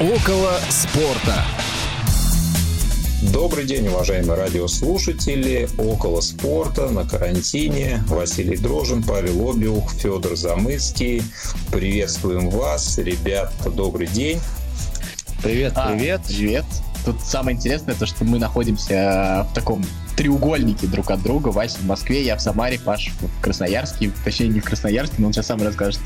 Около спорта. Добрый день, уважаемые радиослушатели. Около спорта на карантине. Василий Дрожин, Павел Обиух, Федор Замыцкий. Приветствуем вас. Ребята, добрый день. Привет, привет. А, привет. Тут самое интересное, то, что мы находимся в таком треугольники друг от друга. Вася в Москве, я в Самаре, Паш в Красноярске. Точнее, не в Красноярске, но он сейчас сам расскажет.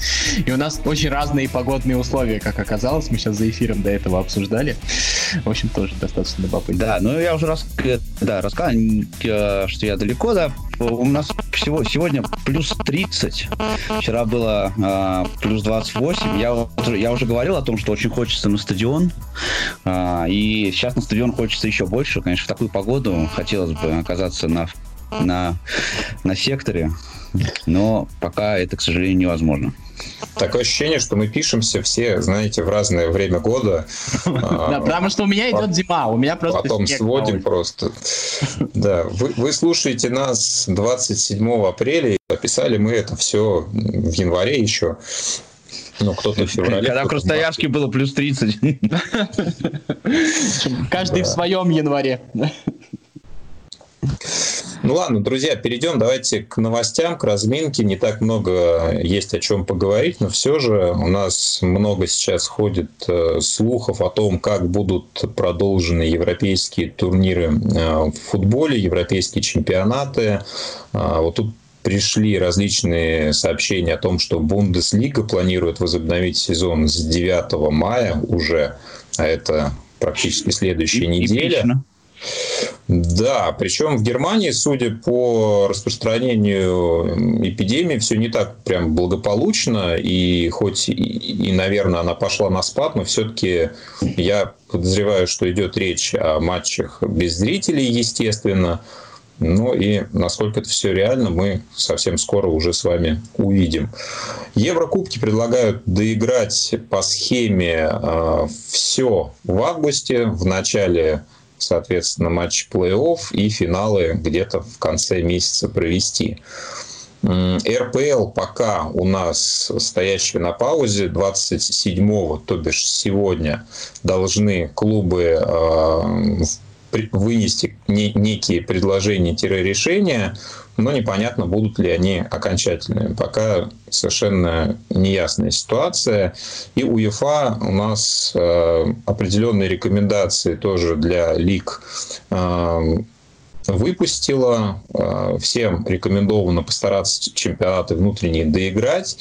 И у нас очень разные погодные условия, как оказалось. Мы сейчас за эфиром до этого обсуждали. В общем, тоже достаточно любопытно. Да, ну я уже раз, да, рассказал, э, что я далеко, да. У нас всего, сегодня плюс 30. Вчера было э, плюс 28. Я, я уже говорил о том, что очень хочется на стадион. Э, и сейчас на стадион хочется еще больше. Конечно, в такую погоду хотелось бы оказаться на, на, на секторе, но пока это, к сожалению, невозможно. Такое ощущение, что мы пишемся все, знаете, в разное время года. Да, потому что у меня идет зима, у меня просто Потом сводим просто. Да, вы слушаете нас 27 апреля, описали мы это все в январе еще. Ну, кто-то в феврале. Когда в Красноярске было плюс 30. Каждый в своем январе. Ну ладно, друзья, перейдем давайте к новостям, к разминке. Не так много есть о чем поговорить, но все же у нас много сейчас ходит э, слухов о том, как будут продолжены европейские турниры э, в футболе, европейские чемпионаты. А, вот тут пришли различные сообщения о том, что Бундеслига планирует возобновить сезон с 9 мая уже, а это практически следующая неделя. Да, причем в Германии, судя по распространению эпидемии, все не так прям благополучно, и хоть и, и наверное, она пошла на спад, но все-таки я подозреваю, что идет речь о матчах без зрителей, естественно. Ну и насколько это все реально, мы совсем скоро уже с вами увидим. Еврокубки предлагают доиграть по схеме э, все в августе, в начале соответственно, матч плей-офф и финалы где-то в конце месяца провести. РПЛ пока у нас стоящие на паузе 27-го, то бишь сегодня, должны клубы э, вынести некие предложения-решения но непонятно, будут ли они окончательными. Пока совершенно неясная ситуация. И у ЕФА у нас э, определенные рекомендации тоже для лиг э, выпустила. Э, всем рекомендовано постараться чемпионаты внутренние доиграть.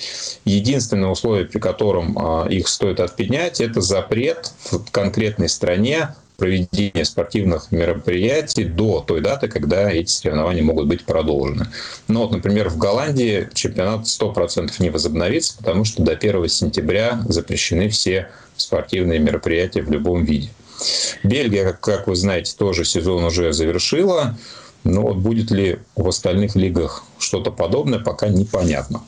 Единственное условие, при котором их стоит отменять, это запрет в конкретной стране проведения спортивных мероприятий до той даты, когда эти соревнования могут быть продолжены. Ну вот, например, в Голландии чемпионат 100% не возобновится, потому что до 1 сентября запрещены все спортивные мероприятия в любом виде. Бельгия, как вы знаете, тоже сезон уже завершила. Но вот будет ли в остальных лигах что-то подобное, пока непонятно.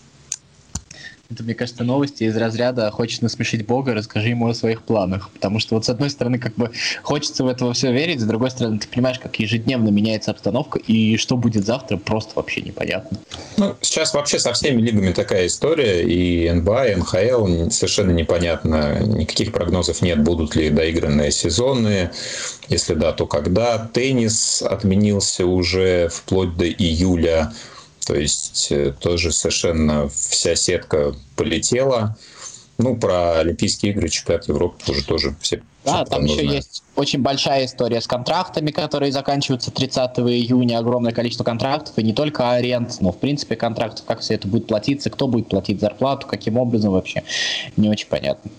Это, мне кажется, новости из разряда «хочешь насмешить Бога, расскажи ему о своих планах». Потому что вот с одной стороны как бы хочется в это все верить, с другой стороны ты понимаешь, как ежедневно меняется обстановка, и что будет завтра, просто вообще непонятно. Ну, сейчас вообще со всеми лигами такая история, и НБА, и НХЛ совершенно непонятно, никаких прогнозов нет, будут ли доигранные сезоны, если да, то когда. Теннис отменился уже вплоть до июля, то есть э, тоже совершенно вся сетка полетела. Ну, про Олимпийские игры, чемпионат Европы тоже, тоже все да, там еще знают. есть очень большая история с контрактами, которые заканчиваются 30 июня, огромное количество контрактов, и не только аренд, но в принципе контрактов, как все это будет платиться, кто будет платить зарплату, каким образом вообще, не очень понятно.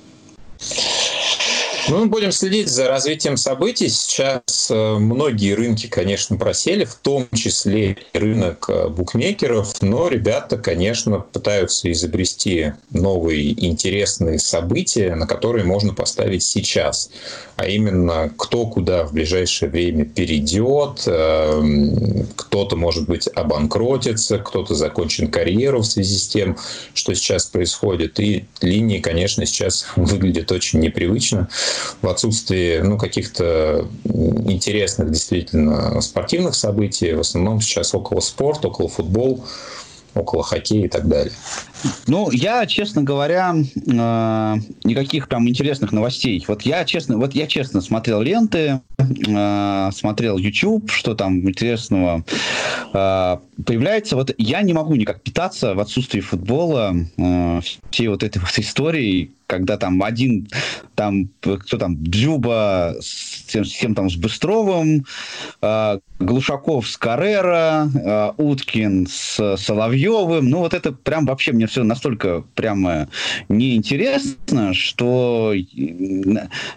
Ну, мы будем следить за развитием событий. Сейчас э, многие рынки, конечно, просели, в том числе рынок э, букмекеров, но ребята, конечно, пытаются изобрести новые интересные события, на которые можно поставить сейчас. А именно, кто куда в ближайшее время перейдет, э, кто-то, может быть, обанкротится, кто-то закончит карьеру в связи с тем, что сейчас происходит. И линии, конечно, сейчас выглядят очень непривычно в отсутствии ну, каких-то интересных действительно спортивных событий. В основном сейчас около спорт, около футбол. около хоккея и так далее. Ну, я, честно говоря, э, никаких прям интересных новостей. Вот я честно, вот я честно смотрел ленты, э, смотрел YouTube, что там интересного э, появляется. Вот я не могу никак питаться в отсутствии футбола всей вот этой вот истории, когда там один, там, кто там, Дзюба с тем, с тем там, с Быстровым, э, Глушаков с Каррера, э, Уткин с Соловьевым. Ну, вот это прям вообще мне все настолько прямо неинтересно, что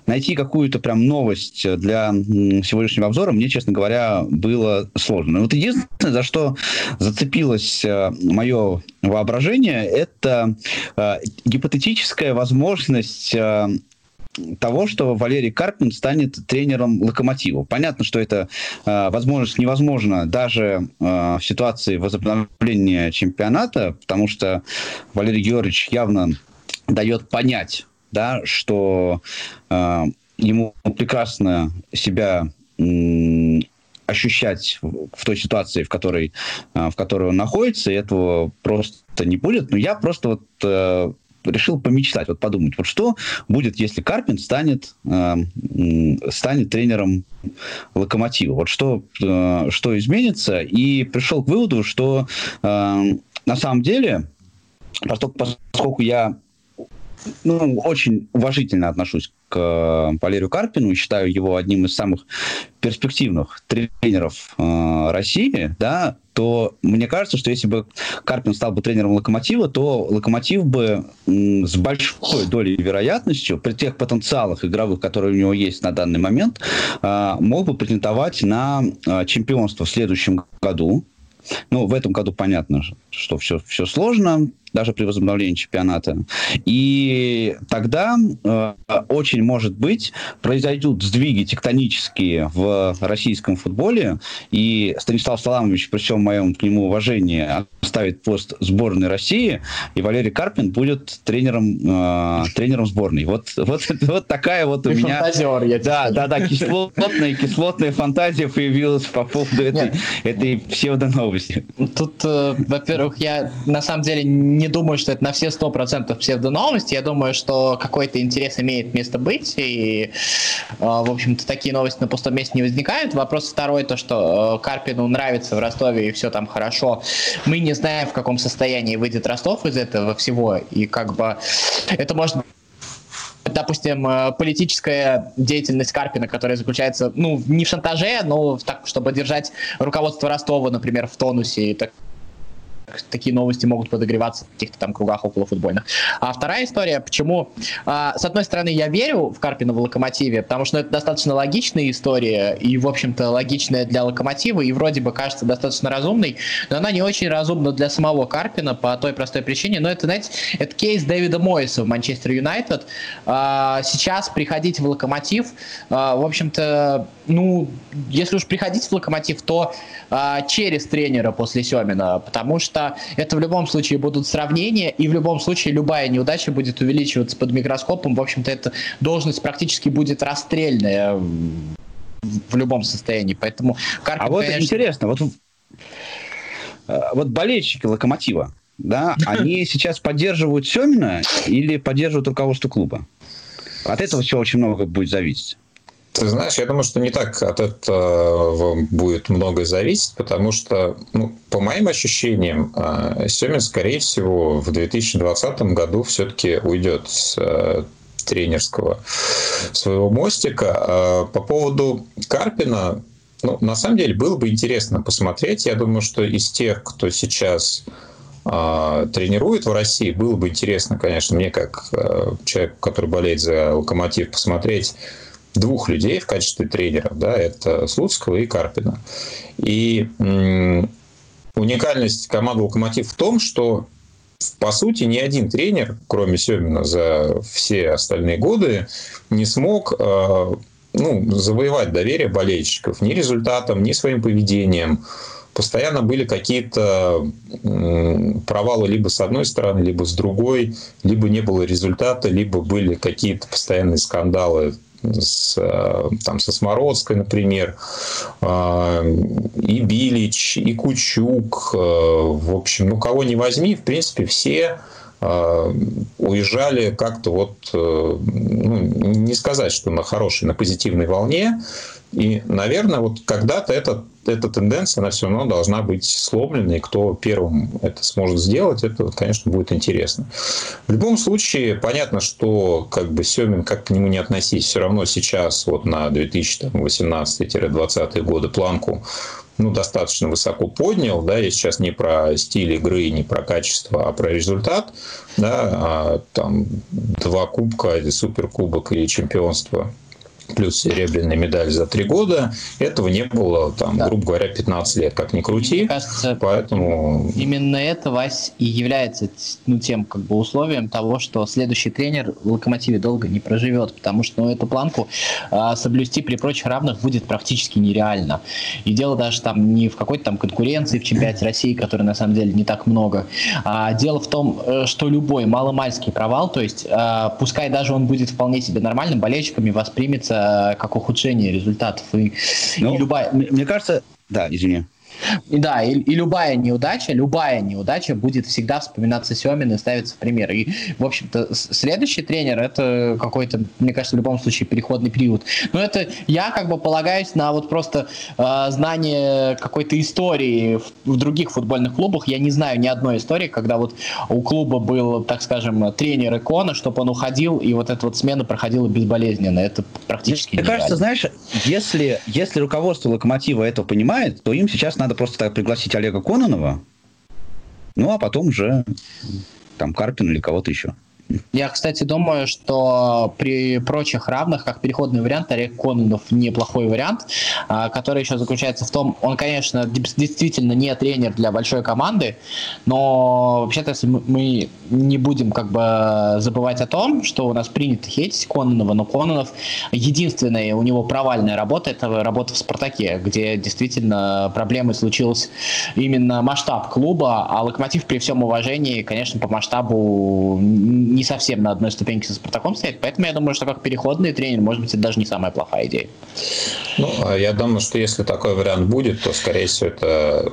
найти какую-то прям новость для сегодняшнего обзора мне, честно говоря, было сложно. Вот единственное, за что зацепилось э, мое воображение, это э, гипотетическая возможность э, того, что Валерий Карпин станет тренером Локомотива. Понятно, что это э, возможность невозможно даже э, в ситуации возобновления чемпионата, потому что Валерий Георгиевич явно дает понять, да, что э, ему прекрасно себя ощущать в той ситуации, в которой, в которой он находится, и этого просто не будет. Но я просто вот э, решил помечтать, вот подумать, вот что будет, если Карпин станет, э, станет тренером Локомотива, вот что, э, что изменится, и пришел к выводу, что э, на самом деле, поскольку я ну, очень уважительно отношусь к э, Валерию Карпину и считаю его одним из самых перспективных тренеров э, России, да, то мне кажется, что если бы Карпин стал бы тренером Локомотива, то Локомотив бы м, с большой долей вероятностью при тех потенциалах игровых, которые у него есть на данный момент, э, мог бы претендовать на э, чемпионство в следующем году. Ну, в этом году понятно, что все, все сложно даже при возобновлении чемпионата. И тогда э, очень может быть произойдут сдвиги тектонические в российском футболе, и Станислав Саламович, при всем моем к нему уважении, оставит пост сборной России, и Валерий Карпин будет тренером, э, тренером сборной. Вот, вот, вот такая вот у меня... Фантазер, я да, да, да, кислотная, кислотная фантазия появилась по поводу этой, этой псевдоновости. Тут, э, во-первых, я на самом деле не думаю, что это на все 100% псевдоновости. Я думаю, что какой-то интерес имеет место быть. И, э, в общем-то, такие новости на пустом месте не возникают. Вопрос второй, то, что э, Карпину нравится в Ростове и все там хорошо. Мы не знаем, в каком состоянии выйдет Ростов из этого всего. И как бы это может допустим, э, политическая деятельность Карпина, которая заключается, ну, не в шантаже, но так, чтобы держать руководство Ростова, например, в тонусе и так такие новости могут подогреваться в каких-то там кругах около футбольных. А вторая история, почему, а, с одной стороны, я верю в Карпина в Локомотиве, потому что это достаточно логичная история, и, в общем-то, логичная для Локомотива, и вроде бы кажется достаточно разумной, но она не очень разумна для самого Карпина по той простой причине, но это, знаете, это кейс Дэвида Мойса в Манчестер Юнайтед. А, сейчас приходить в Локомотив, а, в общем-то, ну, если уж приходить в Локомотив, то а, через тренера после Семина, потому что это в любом случае будут сравнения, и в любом случае любая неудача будет увеличиваться под микроскопом. В общем-то, эта должность практически будет расстрельная в любом состоянии. Поэтому Карпин, А вот конечно... интересно, вот, э, вот болельщики Локомотива, да, они сейчас поддерживают Семина или поддерживают руководство клуба? От этого все очень много будет зависеть. Ты знаешь, я думаю, что не так от этого будет многое зависеть, потому что, ну, по моим ощущениям, а, Семин, скорее всего, в 2020 году все-таки уйдет с э, тренерского своего мостика. А по поводу Карпина, ну, на самом деле, было бы интересно посмотреть. Я думаю, что из тех, кто сейчас э, тренирует в России, было бы интересно, конечно, мне как э, человек, который болеет за Локомотив, посмотреть двух людей в качестве тренеров, да, это Слуцкого и Карпина. И уникальность команды «Локомотив» в том, что по сути, ни один тренер, кроме Семина, за все остальные годы не смог э, ну, завоевать доверие болельщиков ни результатом, ни своим поведением. Постоянно были какие-то провалы либо с одной стороны, либо с другой, либо не было результата, либо были какие-то постоянные скандалы с, там, со Смородской, например, и Билич, и Кучук, в общем, ну, кого не возьми, в принципе, все уезжали как-то вот, ну, не сказать, что на хорошей, на позитивной волне, и, наверное, вот когда-то это, эта тенденция, она все равно должна быть сломлена, и кто первым это сможет сделать, это, конечно, будет интересно. В любом случае, понятно, что как бы Семин, как к нему не относись, все равно сейчас вот на 2018-2020 годы планку ну, достаточно высоко поднял, да, я сейчас не про стиль игры, не про качество, а про результат, да, а, там два кубка, суперкубок и чемпионство плюс серебряная медаль за три года. Этого не было, там, да. грубо говоря, 15 лет, как ни крути. Мне кажется, Поэтому... именно это, Вась, и является ну, тем как бы условием того, что следующий тренер в «Локомотиве» долго не проживет, потому что ну, эту планку а, соблюсти при прочих равных будет практически нереально. И дело даже там не в какой-то там конкуренции в чемпионате России, которой на самом деле не так много, а дело в том, э, что любой маломальский провал, то есть а, пускай даже он будет вполне себе нормальным, болельщиками воспримется как ухудшение результатов. И, ну, и любая... Мне кажется... Да, извини. И да, и, и любая неудача, любая неудача будет всегда вспоминаться Семин и ставиться в пример. И, в общем-то, следующий тренер это какой-то, мне кажется, в любом случае переходный период. Но это я как бы полагаюсь на вот просто э, знание какой-то истории в, в других футбольных клубах. Я не знаю ни одной истории, когда вот у клуба был, так скажем, тренер икона, чтобы он уходил, и вот эта вот смена проходила безболезненно. Это практически Мне кажется, знаешь, если, если руководство Локомотива это понимает, то им сейчас надо надо просто так пригласить Олега Кононова, ну, а потом уже там Карпин или кого-то еще. Я, кстати, думаю, что при прочих равных, как переходный вариант, Олег Кононов неплохой вариант, а, который еще заключается в том, он, конечно, действительно не тренер для большой команды, но вообще-то, если мы не будем как бы забывать о том, что у нас принято хейтить Кононова, но Кононов единственная у него провальная работа, это работа в «Спартаке», где действительно проблемы случилась именно масштаб клуба, а «Локомотив» при всем уважении, конечно, по масштабу не совсем на одной ступеньке со Спартаком стоять, поэтому я думаю, что как переходный тренер, может быть, это даже не самая плохая идея. Ну, а я думаю, что если такой вариант будет, то, скорее всего, это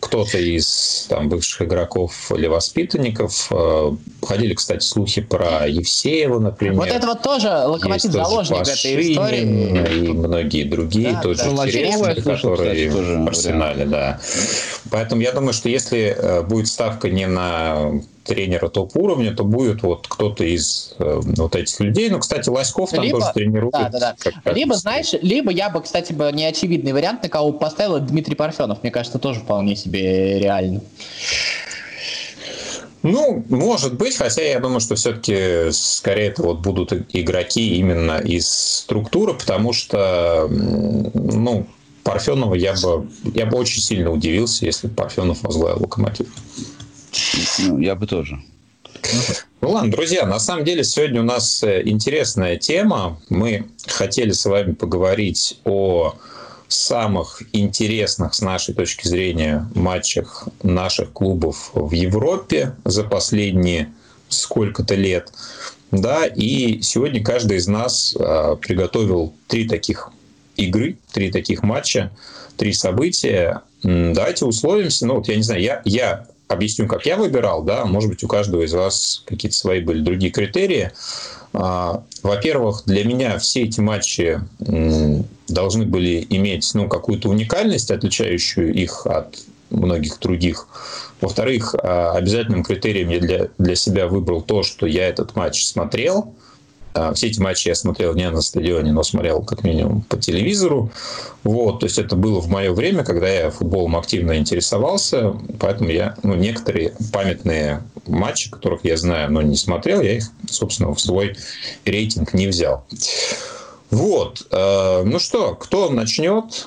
кто-то из там, бывших игроков или воспитанников. Э, ходили, кстати, слухи про Евсеева, например. Вот это вот тоже локомотив заложник этой истории. И многие другие да, тоже да. интересные, которые тоже в арсенале, да. Поэтому я думаю, что если э, будет ставка не на тренера топ-уровня, то будет вот кто-то из э, вот этих людей. Ну, кстати, Лоськов там либо, тоже тренирует. Да, да, да. Как, либо, знаешь, либо я бы, кстати, бы неочевидный вариант, на кого поставил, Дмитрий Парфенов. Мне кажется, тоже вполне себе реально. Ну, может быть, хотя я думаю, что все-таки скорее это вот будут игроки именно из структуры, потому что, ну, Парфенова я бы, я бы очень сильно удивился, если бы Парфенов возглавил локомотив. Ну, я бы тоже. Ну ладно, друзья, на самом деле сегодня у нас э, интересная тема. Мы хотели с вами поговорить о самых интересных с нашей точки зрения матчах наших клубов в Европе за последние сколько-то лет. Да, и сегодня каждый из нас а, приготовил три таких игры, три таких матча, три события. Давайте условимся. Ну, вот я не знаю, я, я объясню, как я выбирал, да, может быть, у каждого из вас какие-то свои были другие критерии. А, во-первых, для меня все эти матчи должны были иметь ну, какую-то уникальность, отличающую их от многих других. Во-вторых, а, обязательным критерием я для, для себя выбрал то, что я этот матч смотрел – все эти матчи я смотрел не на стадионе, но смотрел как минимум по телевизору. Вот, то есть это было в мое время, когда я футболом активно интересовался, поэтому я ну, некоторые памятные матчи, которых я знаю, но не смотрел, я их, собственно, в свой рейтинг не взял. Вот. Э, ну что, кто начнет?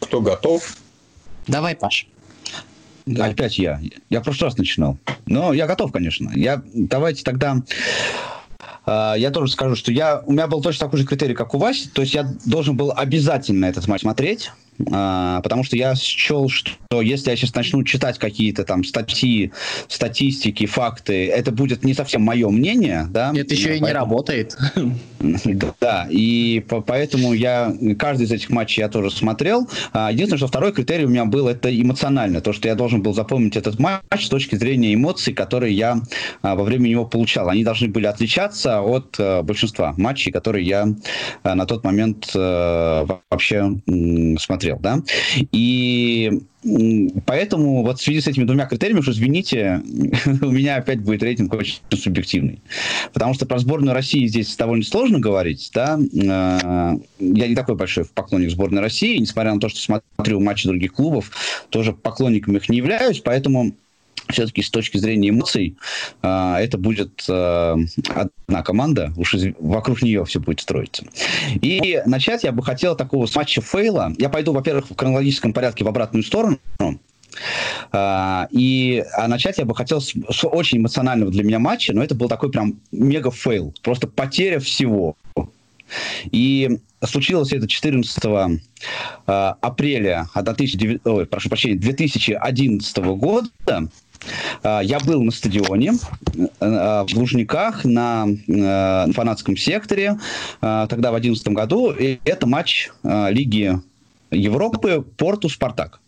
Кто готов? Давай, Паш. Опять я. Я в прошлый раз начинал. Но я готов, конечно. Я, давайте тогда а, я тоже скажу, что я, у меня был точно такой же критерий, как у Васи. То есть я должен был обязательно этот матч смотреть. А, потому что я счел, что если я сейчас начну читать какие-то там статьи, статистики, факты, это будет не совсем мое мнение, да. Это еще и не работает. Да, и поэтому я каждый из этих матчей я тоже смотрел. А, единственное, что второй критерий у меня был, это эмоционально, то, что я должен был запомнить этот матч с точки зрения эмоций, которые я а, во время него получал. Они должны были отличаться от э, большинства матчей, которые я э, на тот момент э, вообще смотрел, да. И Поэтому вот в связи с этими двумя критериями, что извините, у меня опять будет рейтинг очень субъективный. Потому что про сборную России здесь довольно сложно говорить. Да? Я не такой большой поклонник сборной России, несмотря на то, что смотрю матчи других клубов, тоже поклонником их не являюсь, поэтому все-таки с точки зрения эмоций э, это будет э, одна команда, уж вокруг нее все будет строиться. И начать я бы хотел такого с матча fail а. Я пойду, во-первых, в хронологическом порядке в обратную сторону. Э, и а начать я бы хотел с, с очень эмоционального для меня матча, но это был такой прям мега fail, просто потеря всего. И случилось это 14 э, апреля 19, ой, прошу прощения, 2011 года. А, я был на стадионе а, в Лужниках на э, фанатском секторе а, тогда в 2011 году. И это матч Лиги Европы Порту-Спартак.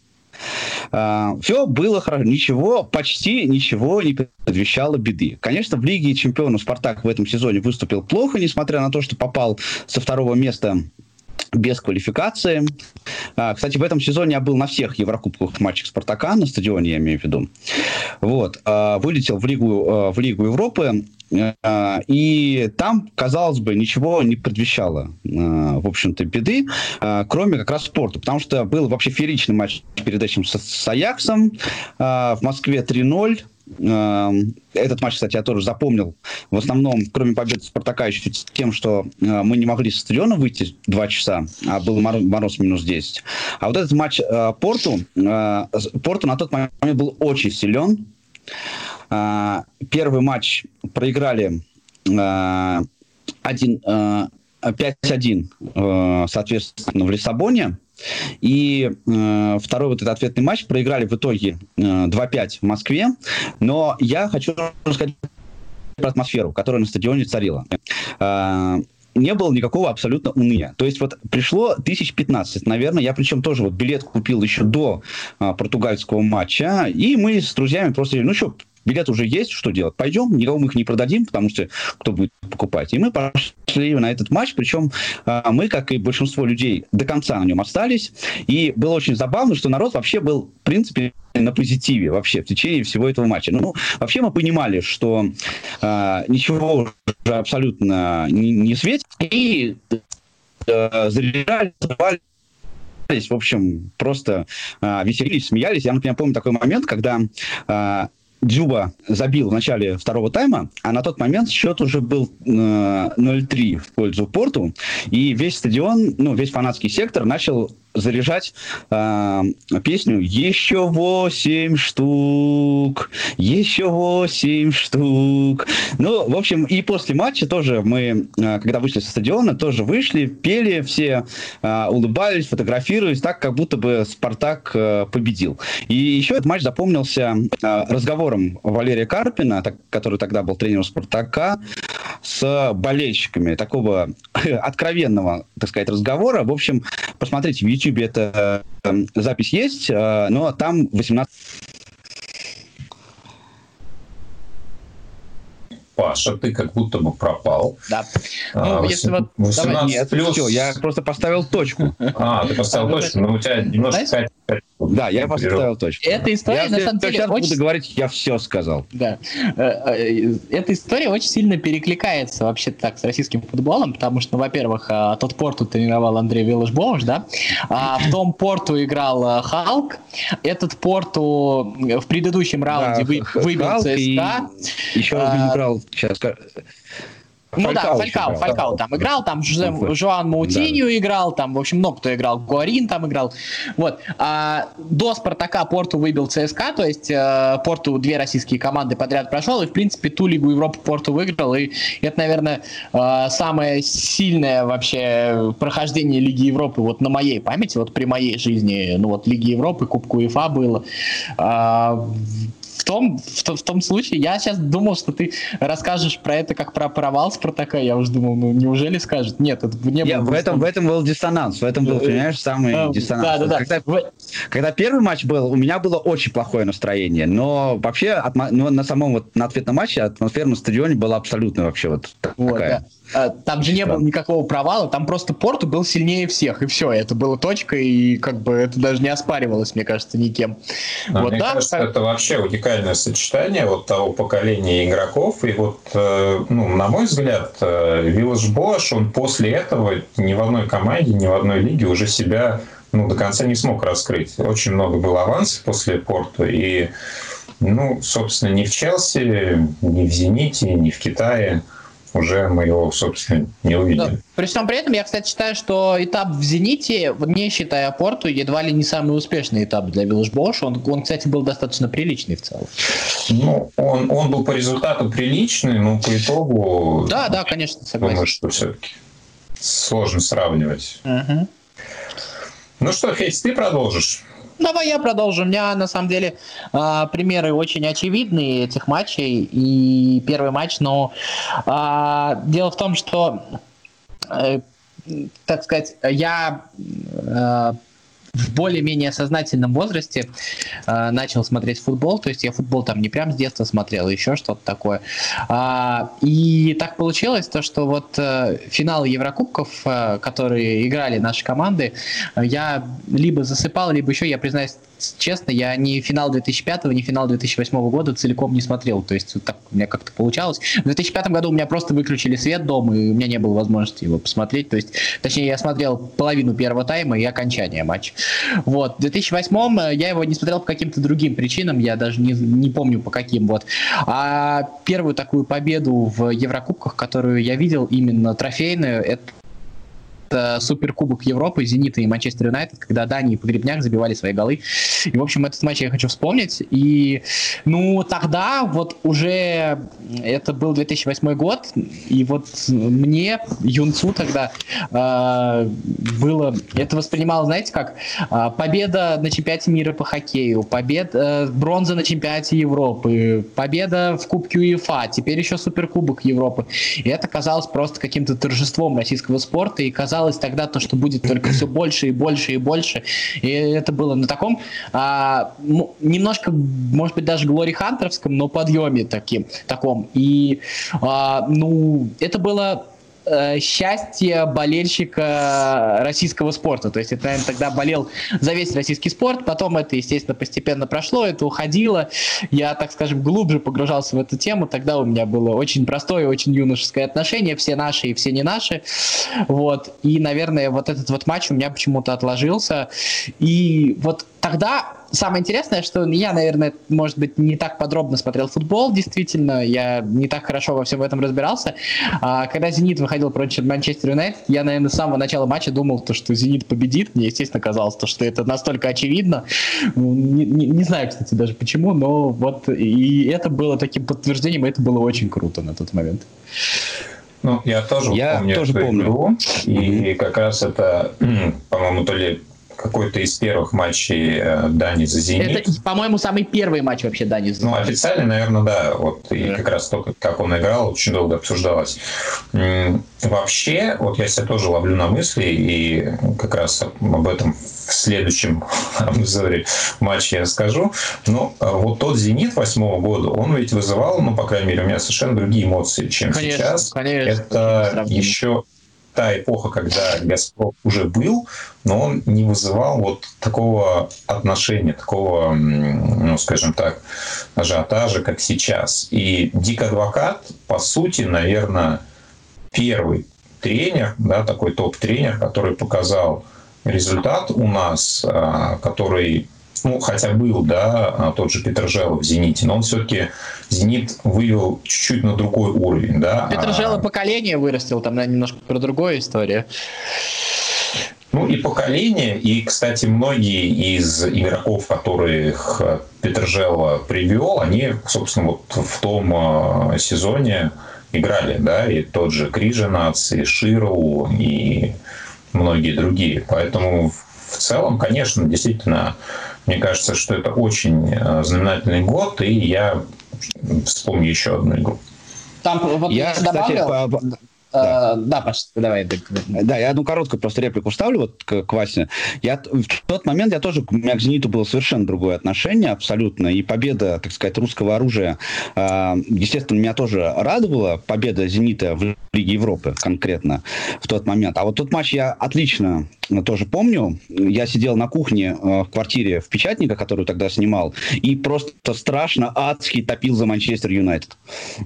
Все было хорошо, ничего, почти ничего не предвещало беды. Конечно, в Лиге чемпионов Спартак в этом сезоне выступил плохо, несмотря на то, что попал со второго места без квалификации. А, кстати, в этом сезоне я был на всех Еврокубковых матчах Спартака, на стадионе я имею в виду. Вот. А, вылетел в Лигу, а, в Лигу Европы, и там, казалось бы, ничего не предвещало, в общем-то, беды, кроме как раз спорта. Потому что был вообще фееричный матч перед этим с, с Аяксом в Москве 3-0. Эм, этот матч, кстати, я тоже запомнил. В основном, кроме победы Спартака, еще тем, что э, мы не могли с стадиона выйти два часа, а был мороз минус 10. А вот этот матч э, Порту, э, Порту на тот момент был очень силен. Первый матч проиграли 1, 5-1, соответственно, в Лиссабоне. И э, второй вот этот ответный матч проиграли в итоге э, 2-5 в Москве. Но я хочу рассказать про атмосферу, которая на стадионе царила. Э, не было никакого абсолютно уныния. То есть вот пришло тысяч пятнадцать, наверное. Я причем тоже вот билет купил еще до а, португальского матча. И мы с друзьями просто, ну что, билет уже есть, что делать? Пойдем, никого мы их не продадим, потому что кто будет покупать. И мы пошли на этот матч, причем а, мы, как и большинство людей, до конца на нем остались. И было очень забавно, что народ вообще был, в принципе, на позитиве вообще в течение всего этого матча. Ну, вообще мы понимали, что э, ничего уже абсолютно не, не светит. И э, заряжали, в общем, просто э, веселились, смеялись. Я, например, помню такой момент, когда э, Дзюба забил в начале второго тайма, а на тот момент счет уже был э, 0-3 в пользу Порту, и весь стадион, ну, весь фанатский сектор начал заряжать э, песню «Еще восемь штук, еще восемь штук». Ну, в общем, и после матча тоже мы, э, когда вышли со стадиона, тоже вышли, пели все, э, улыбались, фотографировались, так, как будто бы «Спартак» э, победил. И еще этот матч запомнился э, разговором Валерия Карпина, так, который тогда был тренером «Спартака», с болельщиками, такого откровенного, так сказать, разговора. В общем, посмотрите, в YouTube эта э, запись есть, э, но там 18 Паша, ты как будто бы пропал. Да. А, ну, если вот... 18 Нет, плюс... все, я просто поставил точку. А, ты поставил точку, но у тебя немножко да, я поставил точку. Эта история, я на самом деле, сейчас очень... буду говорить, я все сказал. Да. Э, э, эта история очень сильно перекликается вообще так с российским футболом, потому что, ну, во-первых, э, тот порту тренировал Андрей Виллаш-Боуш, да, а в том порту играл Халк, этот порту в предыдущем раунде да, вы, выбил ЦСКА. И еще а... играл, сейчас Ну Фалькау да, Фалькау, Фалькау там играл, там Жозе, Жуан Маутинью да. играл, там, в общем, много кто играл, Гуарин там играл. Вот. А до Спартака Порту выбил ЦСКА, то есть э, Порту две российские команды подряд прошел, и, в принципе, ту Лигу Европы Порту выиграл, и это, наверное, э, самое сильное вообще прохождение Лиги Европы вот на моей памяти, вот при моей жизни, ну вот Лиги Европы, Кубку УЕФА было. Э, в том, в, в том случае, я сейчас думал, что ты расскажешь про это как про провал Спартака. Я уже думал, ну неужели скажет? Нет, это не было. В этом, в этом был диссонанс. В этом был, понимаешь, самый а, диссонанс. Да, да, да. Когда, когда первый матч был, у меня было очень плохое настроение. Но вообще, атмо, ну, на самом вот на ответном матче атмосфера на стадионе была абсолютно вообще вот такая. Вот, да. А, там же не было никакого провала, там просто Порту был сильнее всех, и все, это было точка, и как бы это даже не оспаривалось, мне кажется, никем. Но вот, мне да, кажется, так... это вообще уникальное сочетание вот того поколения игроков, и вот, э, ну, на мой взгляд, Виллаж э, Бош, он после этого ни в одной команде, ни в одной лиге уже себя ну, до конца не смог раскрыть. Очень много было авансов после Порту, и, ну, собственно, ни в Челси, ни в Зените, ни в Китае – уже мы его, собственно, не увидели. Да. При всем при этом, я, кстати, считаю, что этап в «Зените», не считая Порту, едва ли не самый успешный этап для Виллаж Бош. Он, он, кстати, был достаточно приличный в целом. Ну, он, он был по результату приличный, но по итогу... Да, да, конечно, согласен. Думаю, что все-таки сложно сравнивать. Угу. Ну что, Хейс, ты продолжишь? Давай я продолжу. У меня на самом деле э, примеры очень очевидные этих матчей. И первый матч, но э, дело в том, что, э, так сказать, я э, в более-менее сознательном возрасте э, начал смотреть футбол, то есть я футбол там не прям с детства смотрел, еще что-то такое. А, и так получилось, то, что вот э, финалы Еврокубков, э, которые играли наши команды, я либо засыпал, либо еще, я признаюсь, честно, я ни финал 2005, ни финал 2008 года целиком не смотрел. То есть вот так у меня как-то получалось. В 2005 году у меня просто выключили свет дома, и у меня не было возможности его посмотреть. То есть, точнее, я смотрел половину первого тайма и окончание матча. Вот. В 2008 э, я его не смотрел по каким-то другим причинам, я даже не, не помню по каким. Вот. А первую такую победу в Еврокубках, которую я видел, именно трофейную, это Суперкубок Европы, Зенита и Манчестер Юнайтед, когда Дани и Погребняк забивали свои голы. И, в общем, этот матч я хочу вспомнить. И, ну, тогда вот уже это был 2008 год, и вот мне, юнцу тогда, э, было... Это воспринималось, знаете, как э, победа на чемпионате мира по хоккею, победа, э, бронза на чемпионате Европы, победа в Кубке УЕФА, теперь еще Суперкубок Европы. И это казалось просто каким-то торжеством российского спорта, и казалось, казалось тогда то, что будет только все больше и больше и больше. И это было на таком а, немножко, может быть, даже Глори Хантеровском, но подъеме таким, таком. И а, ну, это было Э, счастье болельщика российского спорта. То есть это, наверное, тогда болел за весь российский спорт, потом это, естественно, постепенно прошло, это уходило. Я, так скажем, глубже погружался в эту тему. Тогда у меня было очень простое, очень юношеское отношение, все наши и все не наши. Вот. И, наверное, вот этот вот матч у меня почему-то отложился. И вот тогда самое интересное, что я, наверное, может быть, не так подробно смотрел футбол, действительно, я не так хорошо во всем этом разбирался. А когда «Зенит» выходил против Манчестер Юнайтед, я, наверное, с самого начала матча думал, то, что «Зенит» победит. Мне, естественно, казалось, то, что это настолько очевидно. Ну, не, не, не знаю, кстати, даже почему, но вот и это было таким подтверждением, и это было очень круто на тот момент. Ну, я тоже я помню тоже помню. игру, и как раз это, по-моему, то ли какой-то из первых матчей э, Дани за «Зенит». Это, по-моему, самый первый матч вообще Дани за «Зенит». Ну, официально, наверное, да. Вот, да. И как раз то, как он играл, очень долго обсуждалось. Вообще, вот я себя тоже ловлю на мысли, и как раз об этом в следующем обзоре матча я скажу. Но э, вот тот «Зенит» восьмого года, он ведь вызывал, ну, по крайней мере, у меня совершенно другие эмоции, чем конечно, сейчас. Конечно, Это еще та эпоха, когда Газпром уже был, но он не вызывал вот такого отношения, такого, ну, скажем так, ажиотажа, как сейчас. И Дик Адвокат, по сути, наверное, первый тренер, да, такой топ-тренер, который показал результат у нас, а, который ну, хотя был, да, а, тот же Петрожелов в «Зените», но он все-таки «Зенит» вывел чуть-чуть на другой уровень, да. Петрожелов а... поколение вырастил, там, наверное, немножко про другую историю. Ну и поколение, и, кстати, многие из игроков, которых Петрожелова привел, они, собственно, вот в том а, сезоне играли, да, и тот же Крижанац, и Широу, и многие другие. Поэтому в целом, конечно, действительно, мне кажется, что это очень э, знаменательный год, и я вспомню еще одну игру. Там вот я, кстати, добавил... Да, да Паш, давай. Да, я одну короткую просто реплику ставлю вот к, к Васе. Я, в тот момент я тоже, у меня к «Зениту» было совершенно другое отношение, абсолютно. И победа, так сказать, русского оружия, э, естественно, меня тоже радовала. Победа «Зенита» в Лиге Европы конкретно в тот момент. А вот тот матч я отлично тоже помню. Я сидел на кухне э, в квартире в Печатника, которую тогда снимал, и просто страшно адски топил за Манчестер Юнайтед.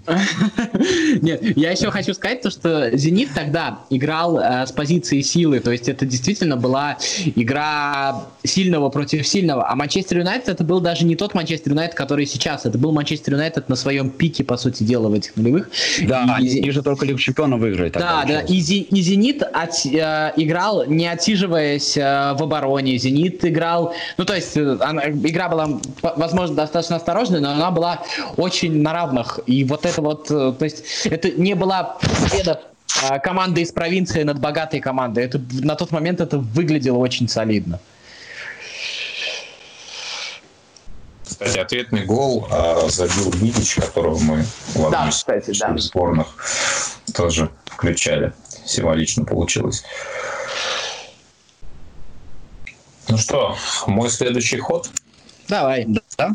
Нет, я еще хочу сказать то, что Зенит тогда играл э, с позиции силы, то есть это действительно была игра сильного против сильного, а Манчестер Юнайтед это был даже не тот Манчестер Юнайтед, который сейчас, это был Манчестер Юнайтед на своем пике, по сути дела, в этих нулевых. Да, и, они же только Лигу Чемпионов выиграли. Да, да, и, и Зенит от, э, играл, не отсиживаясь э, в обороне, Зенит играл, ну то есть э, она, игра была, возможно, достаточно осторожной, но она была очень на равных, и вот это вот, э, то есть это не была победа а, команда из провинции над богатой командой. Это, на тот момент это выглядело очень солидно. Кстати, ответный гол а, забил Видич, которого мы в да, кстати, из да. сборных тоже включали. Символично получилось. Ну что, мой следующий ход? Давай. Да, да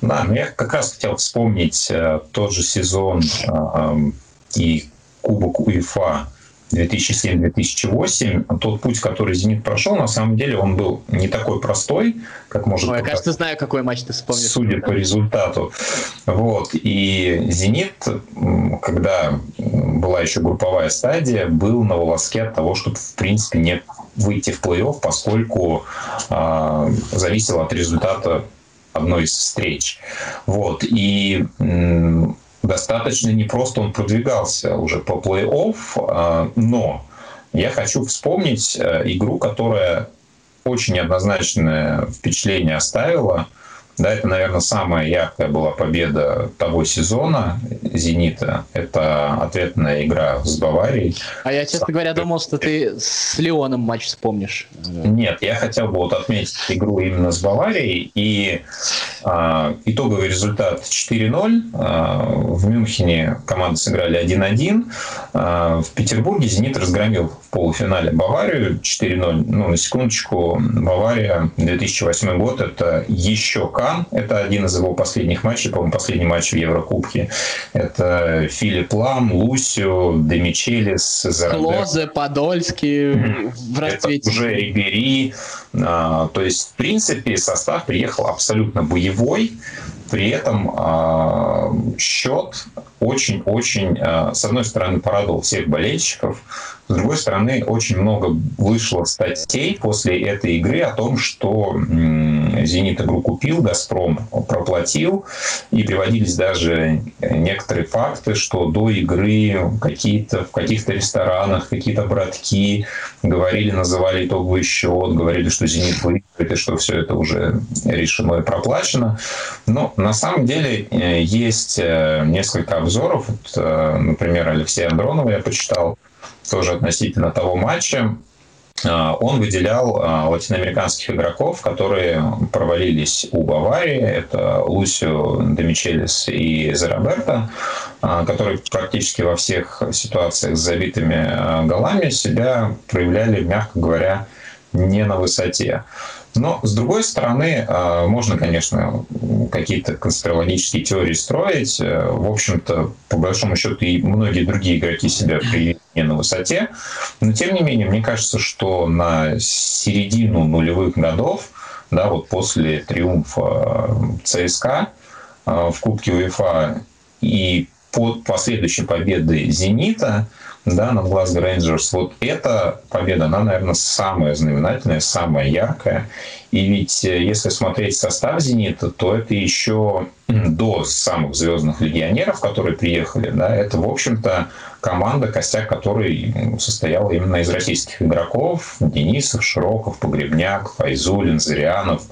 ну я как раз хотел вспомнить э, тот же сезон э, и Кубок УЕФА 2007-2008, тот путь, который «Зенит» прошел, на самом деле он был не такой простой, как может Ой, я, кажется, знаю, какой матч ты вспомнишь. Судя по результату. Вот. И «Зенит», когда была еще групповая стадия, был на волоске от того, чтобы, в принципе, не выйти в плей-офф, поскольку э, зависело от результата одной из встреч. Вот. И достаточно непросто он продвигался уже по плей-офф, а, но я хочу вспомнить э, игру, которая очень неоднозначное впечатление оставила – да, это, наверное, самая яркая была победа того сезона «Зенита». Это ответная игра с Баварией. А я, честно говоря, думал, что ты с Леоном матч вспомнишь. Нет, я хотел бы вот отметить игру именно с Баварией. И а, итоговый результат 4-0. А, в Мюнхене команды сыграли 1-1. А, в Петербурге «Зенит» разгромил в полуфинале Баварию 4-0. Ну, на секундочку, Бавария 2008 год – это еще Кан. Это один из его последних матчей, по-моему, последний матч в Еврокубке. Это Филипп Лам, Лусио, Демичелис, Зарадер. Клозе, Подольский в расцвете. Это уже Рибери. А, то есть, в принципе, состав приехал абсолютно боевой. При этом а, счет очень-очень, а, с одной стороны, порадовал всех болельщиков, с другой стороны, очень много вышло статей после этой игры о том, что «Зенит» игру купил, «Газпром» проплатил, и приводились даже некоторые факты, что до игры какие-то, в каких-то ресторанах какие-то братки говорили, называли итоговый счет, говорили, что «Зенит» выиграет, и что все это уже решено и проплачено. Но на самом деле э, есть э, несколько обзоров. Вот, э, например, Алексея Андронова я почитал, тоже относительно того матча, он выделял а, латиноамериканских игроков, которые провалились у Баварии. Это Лусио Демичелис и Зераберто, а, которые практически во всех ситуациях с забитыми голами себя проявляли, мягко говоря, не на высоте. Но, с другой стороны, а, можно, конечно, какие-то конспирологические теории строить. Э, в общем-то, по большому счету, и многие другие игроки себя проявили не на высоте. Но, тем не менее, мне кажется, что на середину нулевых годов, да, вот после триумфа ЦСКА в Кубке УЕФА и под последующей победой «Зенита», да, над Глазго Рейнджерс. Вот эта победа, она, наверное, самая знаменательная, самая яркая. И ведь э, если смотреть состав «Зенита», то это еще до самых звездных легионеров, которые приехали, да, это, в общем-то, команда, костяк которой состояла именно из российских игроков. Денисов, Широков, Погребняк, Файзулин, Зырянов,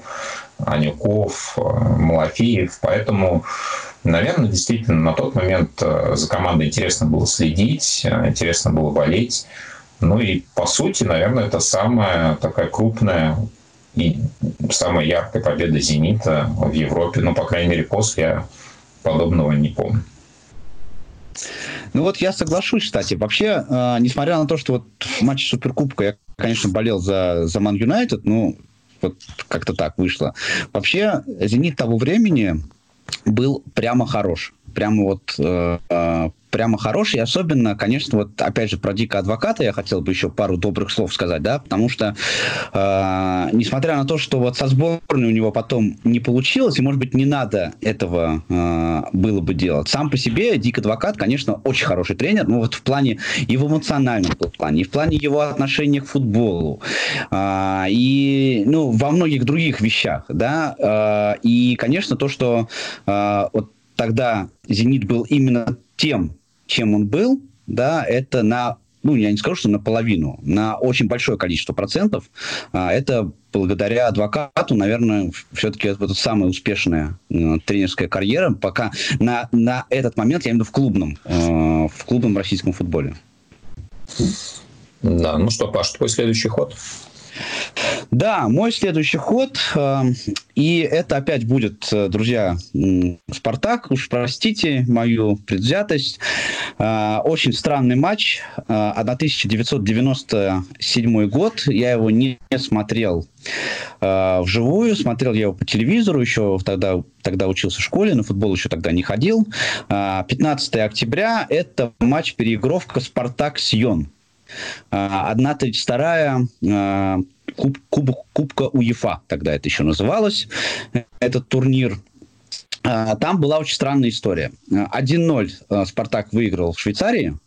Анюков, э, Малафеев. Поэтому Наверное, действительно, на тот момент э, за командой интересно было следить, э, интересно было болеть. Ну и, по сути, наверное, это самая такая крупная и самая яркая победа «Зенита» в Европе. Ну, по крайней мере, после я подобного не помню. Ну вот я соглашусь, кстати. Вообще, э, несмотря на то, что вот в матче Суперкубка я, конечно, болел за, за Ман Юнайтед, ну, вот как-то так вышло. Вообще, «Зенит» того времени был прямо хорош. Прямо вот э, э, прямо хороший. Особенно, конечно, вот опять же про Дика Адвоката я хотел бы еще пару добрых слов сказать, да, потому что э, несмотря на то, что вот со сборной у него потом не получилось, и, может быть, не надо этого э, было бы делать. Сам по себе Дик Адвокат, конечно, очень хороший тренер, но вот в плане, в эмоциональном плане, и в плане его отношения к футболу, э, и, ну, во многих других вещах, да, э, и, конечно, то, что э, вот тогда «Зенит» был именно тем чем он был, да, это на ну, я не скажу, что наполовину, на очень большое количество процентов. А, это благодаря адвокату, наверное, все-таки это самая успешная э, тренерская карьера, пока на, на этот момент, я имею в виду в клубном, э, в клубном российском футболе. Да, ну что, Паш, твой следующий ход? Да, мой следующий ход, э, и это опять будет, э, друзья, Спартак, уж простите мою предвзятость. Э, очень странный матч, 1997 год, я его не смотрел вживую, смотрел я его по телевизору, еще тогда, тогда учился в школе, на футбол еще тогда не ходил. 15 октября, это матч-переигровка «Спартак-Сьон». 1-32 а, куб, куб, Кубка УЕФА, тогда это еще называлось, этот турнир. А, там была очень странная история. 1-0 а, Спартак выиграл в Швейцарии,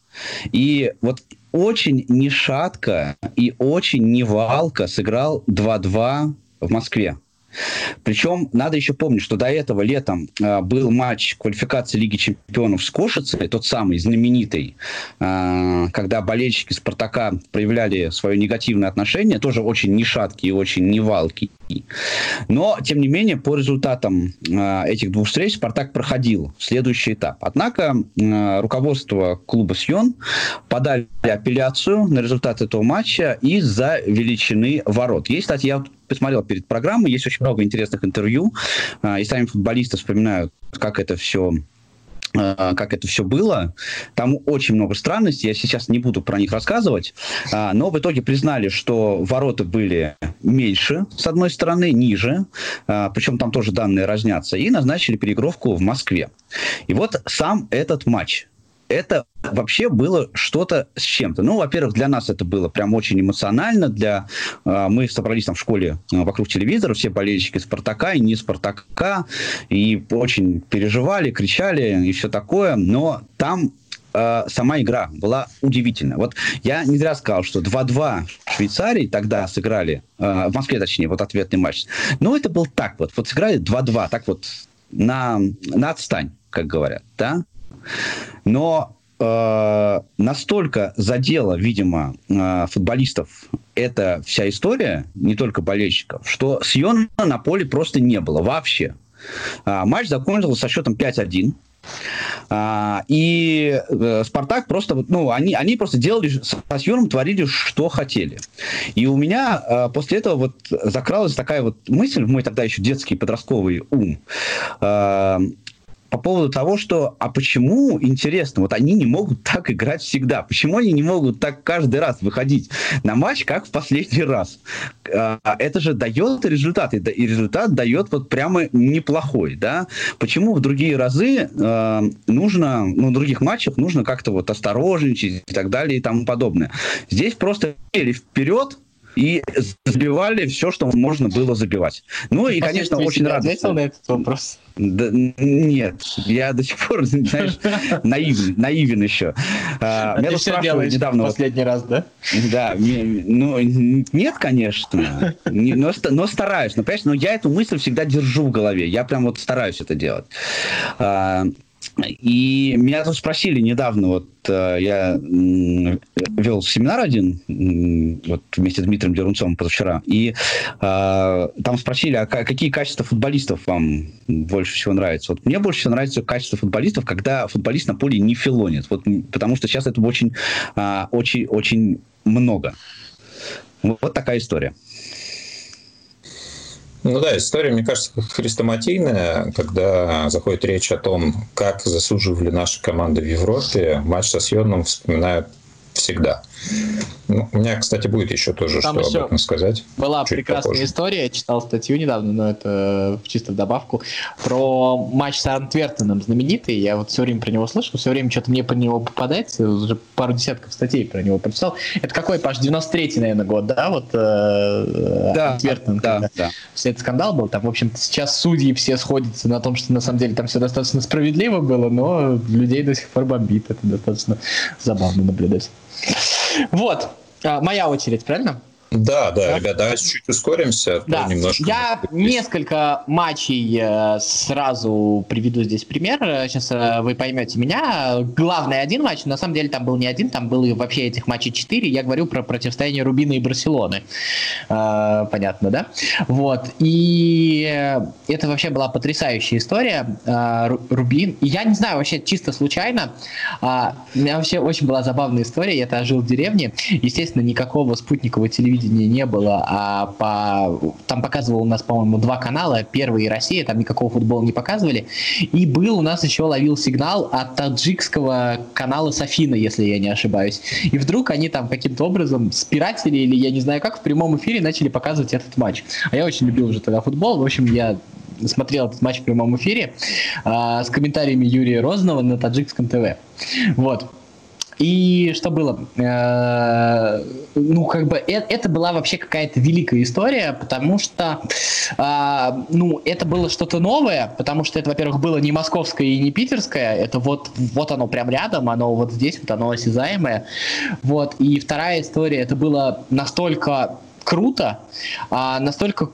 и вот очень нешатко и очень невалко сыграл 2-2 в Москве. Причем надо еще помнить, что до этого летом э, был матч квалификации Лиги Чемпионов с Кошицей, тот самый знаменитый, э, когда болельщики Спартака проявляли свое негативное отношение, тоже очень нешаткий и очень невалкий. Но, тем не менее, по результатам э, этих двух встреч Спартак проходил следующий этап. Однако э, руководство клуба «Сьон» подали апелляцию на результат этого матча из-за величины ворот. Есть, кстати, я посмотрел перед программой, есть очень много интересных интервью, э, и сами футболисты вспоминают, как это все Э, как это все было. Там очень много странностей, я сейчас не буду про них рассказывать, а, но в итоге признали, что ворота были меньше, с одной стороны, ниже, а, причем там тоже данные разнятся, и назначили переигровку в Москве. И вот сам этот матч это вообще было что-то с чем-то. Ну, во-первых, для нас это было прям очень эмоционально. Для, э, мы собрались там в школе э, вокруг телевизора, все болельщики Спартака и не Спартака, и очень переживали, кричали и все такое. Но там э, сама игра была удивительная. Вот я не зря сказал, что 2-2 в Швейцарии тогда сыграли, э, в Москве точнее, вот ответный матч. Но это был так вот. Вот сыграли 2-2, так вот на, на отстань, как говорят, да? Но э, настолько задела, видимо, э, футболистов эта вся история, не только болельщиков, что Сьона на поле просто не было вообще. А, матч закончился со счетом 5-1. А, и э, Спартак просто, ну, они, они просто делали со Сьюром, творили, что хотели. И у меня э, после этого вот закралась такая вот мысль мой тогда еще детский подростковый ум. Э, по поводу того, что, а почему, интересно, вот они не могут так играть всегда? Почему они не могут так каждый раз выходить на матч, как в последний раз? А, это же дает результат, и результат дает вот прямо неплохой, да? Почему в другие разы э, нужно, ну, в других матчах нужно как-то вот осторожничать и так далее и тому подобное? Здесь просто вперед, и забивали все, что можно было забивать. Ну и, конечно, очень рад. ответил на этот вопрос? Да, нет, я до сих пор, знаешь, наивен, наивен еще. А, а меня ты все делаешь недавно. последний вот, раз, да? Да, ну, нет, конечно, но, но стараюсь. Но, понимаешь, но я эту мысль всегда держу в голове. Я прям вот стараюсь это делать. А, и меня тут спросили недавно, вот э, я вел семинар один вот вместе с Дмитрием Дерунцом позавчера, и э, там спросили, а какие качества футболистов вам больше всего нравятся? Вот мне больше всего нравится качество футболистов, когда футболист на поле не филонит, вот, потому что сейчас это очень, э, очень, очень много. Вот такая история. Ну да, история, мне кажется, хрестоматийная, когда заходит речь о том, как заслуживали наши команды в Европе. Матч со Сьоном вспоминают всегда. Ну, у меня, кстати, будет еще тоже Там что еще об этом сказать. Была прекрасная попозже. история, я читал статью недавно, но это чисто в добавку, про матч с Антвертеном знаменитый. Я вот все время про него слышал, все время что-то мне по него попадается, уже пару десятков статей про него прочитал. Это какой, Паш, 93-й, наверное, год, да? Вот э, да, Антвертен, да, когда да. все этот скандал был. Там, в общем сейчас судьи все сходятся на том, что на самом деле там все достаточно справедливо было, но людей до сих пор бомбит. Это достаточно забавно наблюдать. Вот, а, моя очередь, правильно? Да, да, да, ребят, давайте чуть ускоримся. А да. Немножко Я несколько матчей э, сразу приведу здесь пример. Сейчас э, вы поймете меня. Главный один матч, на самом деле там был не один, там было вообще этих матчей четыре. Я говорю про противостояние Рубина и Барселоны. Э, понятно, да? Вот. И это вообще была потрясающая история. Рубин. И я не знаю, вообще чисто случайно. А, у меня вообще очень была забавная история. Я тогда жил в деревне. Естественно, никакого спутникового телевидения телевидения не было, а по... там показывал у нас, по-моему, два канала, Первый и Россия, там никакого футбола не показывали. И был у нас еще ловил сигнал от таджикского канала Софина, если я не ошибаюсь. И вдруг они там каким-то образом спиратели или я не знаю как в прямом эфире начали показывать этот матч. А я очень любил уже тогда футбол. В общем, я смотрел этот матч в прямом эфире э, с комментариями Юрия Розного на таджикском ТВ. Вот. И что было? Э, ну, как бы э, это была вообще какая-то великая история, потому что, э, ну, это было что-то новое, потому что это, во-первых, было не московское и не питерское, это вот, вот оно прям рядом, оно вот здесь, вот оно осязаемое. Вот. И вторая история, это было настолько круто, а настолько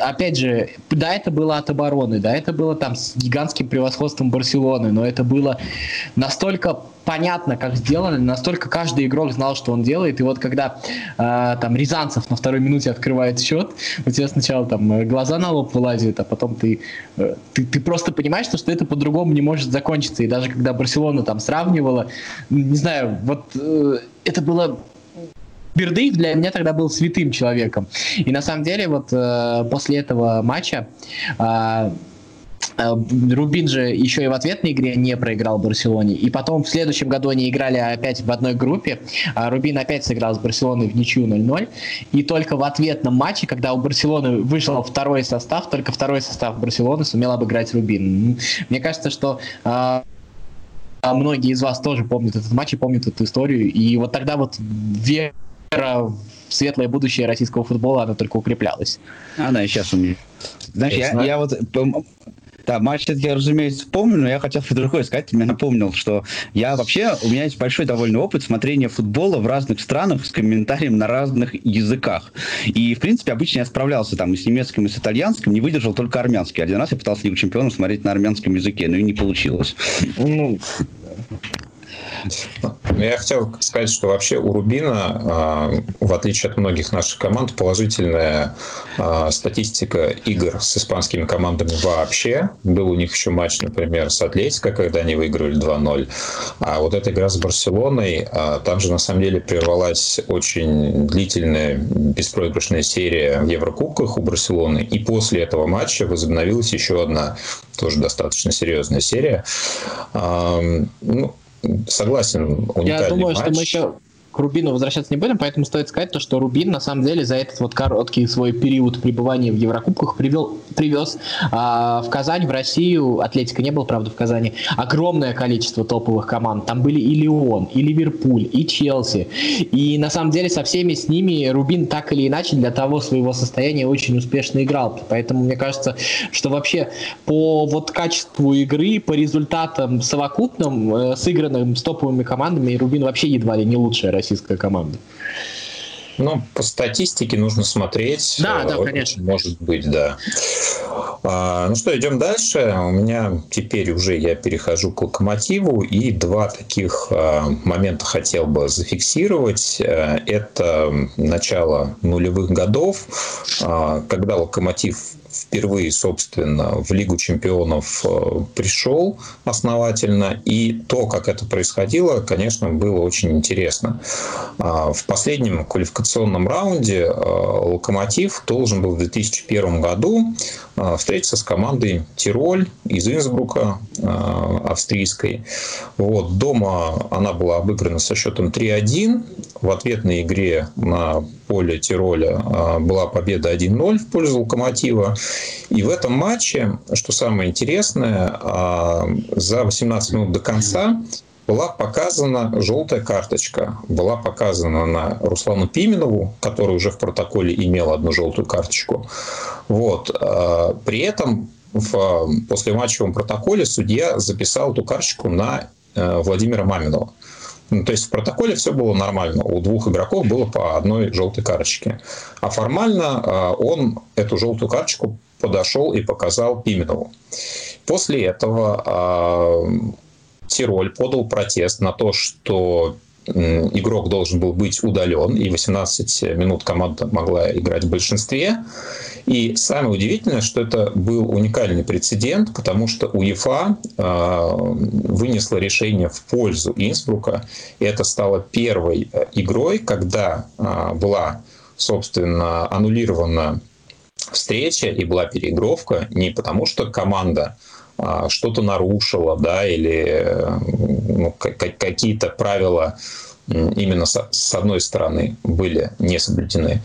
опять же, да, это было от обороны, да, это было там с гигантским превосходством Барселоны, но это было настолько понятно, как сделано, настолько каждый игрок знал, что он делает. И вот когда э, там Рязанцев на второй минуте открывает счет, у тебя сначала там э, глаза на лоб вылазят, а потом ты, э, ты, ты просто понимаешь, что, что это по-другому не может закончиться. И даже когда Барселона там сравнивала, не знаю, вот э, это было Бердыев для меня тогда был святым человеком. И на самом деле вот э, после этого матча э, Рубин же еще и в ответной игре не проиграл Барселоне. И потом в следующем году они играли опять в одной группе. А Рубин опять сыграл с Барселоной в ничью 0-0. И только в ответном матче, когда у Барселоны вышел второй состав, только второй состав Барселоны сумел обыграть Рубин. Мне кажется, что многие из вас тоже помнят этот матч и помнят эту историю. И вот тогда вот вера в светлое будущее российского футбола, она только укреплялась. Она и сейчас у меня. Знаешь, я, я вот да, матч я, разумеется, помню, но я хотел другое сказать. Ты мне напомнил, что я вообще, у меня есть большой довольно опыт смотрения футбола в разных странах с комментарием на разных языках. И, в принципе, обычно я справлялся там и с немецким, и с итальянским, не выдержал только армянский. Один раз я пытался Лигу чемпионов смотреть на армянском языке, но и не получилось. Ну, я хотел сказать, что вообще у Рубина, а, в отличие от многих наших команд, положительная а, статистика игр с испанскими командами вообще. Был у них еще матч, например, с Атлетико, когда они выиграли 2-0. А вот эта игра с Барселоной, а, там же на самом деле прервалась очень длительная беспроигрышная серия в Еврокубках у Барселоны. И после этого матча возобновилась еще одна тоже достаточно серьезная серия. Ну, Согласен, уникальный Я думаю, матч. что мы еще Рубину возвращаться не будем, поэтому стоит сказать то, что Рубин на самом деле за этот вот короткий свой период пребывания в Еврокубках привел, привез а, в Казань, в Россию, Атлетика не был, правда, в Казани, огромное количество топовых команд. Там были и Леон, и Ливерпуль, и Челси. И на самом деле со всеми с ними Рубин так или иначе для того своего состояния очень успешно играл. Поэтому мне кажется, что вообще по вот качеству игры, по результатам совокупным, э, сыгранным с топовыми командами, Рубин вообще едва ли не лучшая российская команда. Ну, по статистике нужно смотреть. Да, да, конечно. Может быть, да. А, ну что, идем дальше. У меня теперь уже я перехожу к локомотиву, и два таких а, момента хотел бы зафиксировать. А, это начало нулевых годов, а, когда локомотив впервые, собственно, в Лигу чемпионов э, пришел основательно. И то, как это происходило, конечно, было очень интересно. А, в последнем квалификационном раунде э, «Локомотив» должен был в 2001 году э, встретиться с командой «Тироль» из Инсбрука, австрийской. Вот. Дома она была обыграна со счетом 3-1. В ответной игре на поле Тироля была победа 1-0 в пользу «Локомотива». И в этом матче, что самое интересное, а, за 18 минут до конца была показана желтая карточка. Была показана на Руслану Пименову, который уже в протоколе имел одну желтую карточку. Вот. А, при этом в послематчевом протоколе судья записал эту карточку на э, Владимира Маминова. Ну, то есть в протоколе все было нормально. У двух игроков было по одной желтой карточке. А формально а, он эту желтую карточку подошел и показал Пименову. После этого а, Тироль подал протест на то, что игрок должен был быть удален, и 18 минут команда могла играть в большинстве. И самое удивительное, что это был уникальный прецедент, потому что УЕФА э, вынесла решение в пользу Инсбрука, и это стало первой э, игрой, когда э, была, собственно, аннулирована встреча и была переигровка не потому, что команда что-то нарушила, да, или ну, какие-то правила именно с одной стороны были не соблюдены.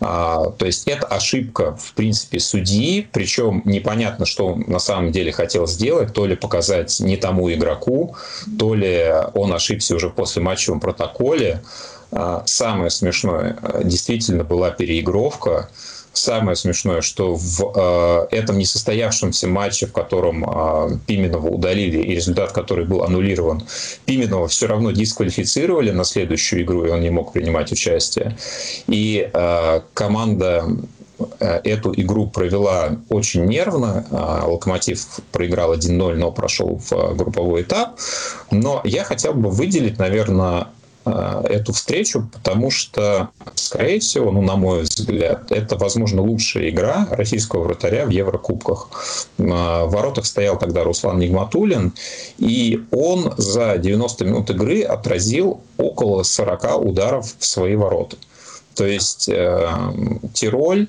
А, то есть это ошибка, в принципе, судьи, причем непонятно, что он на самом деле хотел сделать, то ли показать не тому игроку, то ли он ошибся уже после матчевом протоколе. А, самое смешное, действительно была переигровка, Самое смешное, что в э, этом несостоявшемся матче, в котором э, Пименова удалили и результат, который был аннулирован, Пименова все равно дисквалифицировали на следующую игру, и он не мог принимать участие. И э, команда э, эту игру провела очень нервно. Э, Локомотив проиграл 1-0, но прошел в э, групповой этап. Но я хотел бы выделить, наверное, эту встречу, потому что, скорее всего, ну, на мой взгляд, это, возможно, лучшая игра российского вратаря в Еврокубках. Э, в воротах стоял тогда Руслан Нигматулин, и он за 90 минут игры отразил около 40 ударов в свои ворота. То есть э, Тироль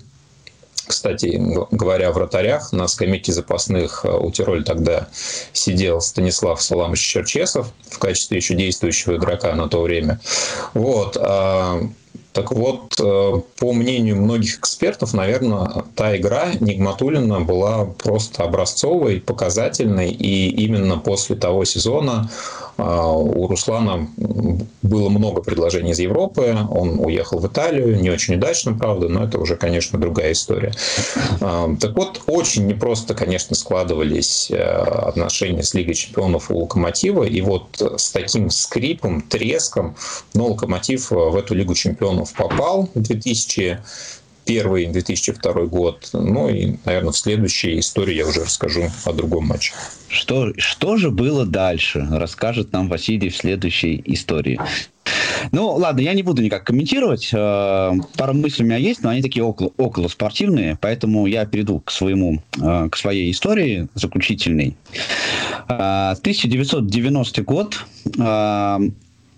кстати, говоря о вратарях, на скамейке запасных э, у Тироль тогда сидел Станислав Саламович Черчесов в качестве еще действующего игрока на то время. Вот. Так вот, э, по мнению многих экспертов, наверное, та игра Нигматулина была просто образцовой, показательной, и именно после того сезона а, у Руслана было много предложений из Европы, он уехал в Италию, не очень удачно, правда, но это уже, конечно, другая история. А, так вот, очень непросто, конечно, складывались э, отношения с Лигой чемпионов у Локомотива, и вот с таким скрипом, треском, но Локомотив в эту Лигу чемпионов попал в 2000 первый 2002 год. Ну и, наверное, в следующей истории я уже расскажу о другом матче. Что, что же было дальше, расскажет нам Василий в следующей истории. Ну, ладно, я не буду никак комментировать. Э, Пару мыслей у меня есть, но они такие около, около спортивные, поэтому я перейду к своему, э, к своей истории заключительной. 1990 э, год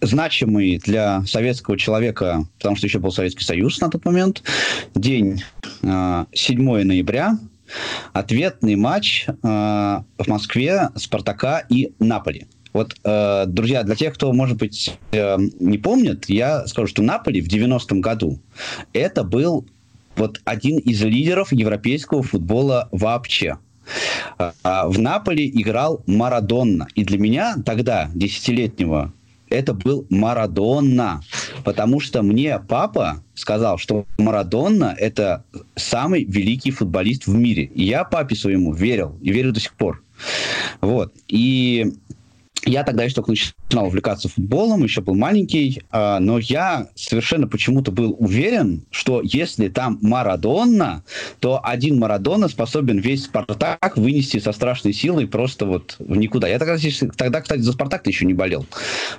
значимый для советского человека, потому что еще был Советский Союз на тот момент, день 7 э, ноября, ответный матч э, в Москве Спартака и Наполи. Вот, э, друзья, для тех, кто, может быть, не помнит, я скажу, что Наполи в 90-м году это был вот один из лидеров европейского футбола вообще. А, в Наполе играл Марадонна. И для меня тогда, десятилетнего, это был Марадонна. Потому что мне папа сказал, что Марадонна – это самый великий футболист в мире. И я папе своему верил, и верю до сих пор. Вот. И я тогда еще только начинал увлекаться футболом, еще был маленький, а, но я совершенно почему-то был уверен, что если там Марадонна, то один Марадонна способен весь Спартак вынести со страшной силой просто вот в никуда. Я тогда, тогда кстати, за Спартак еще не болел.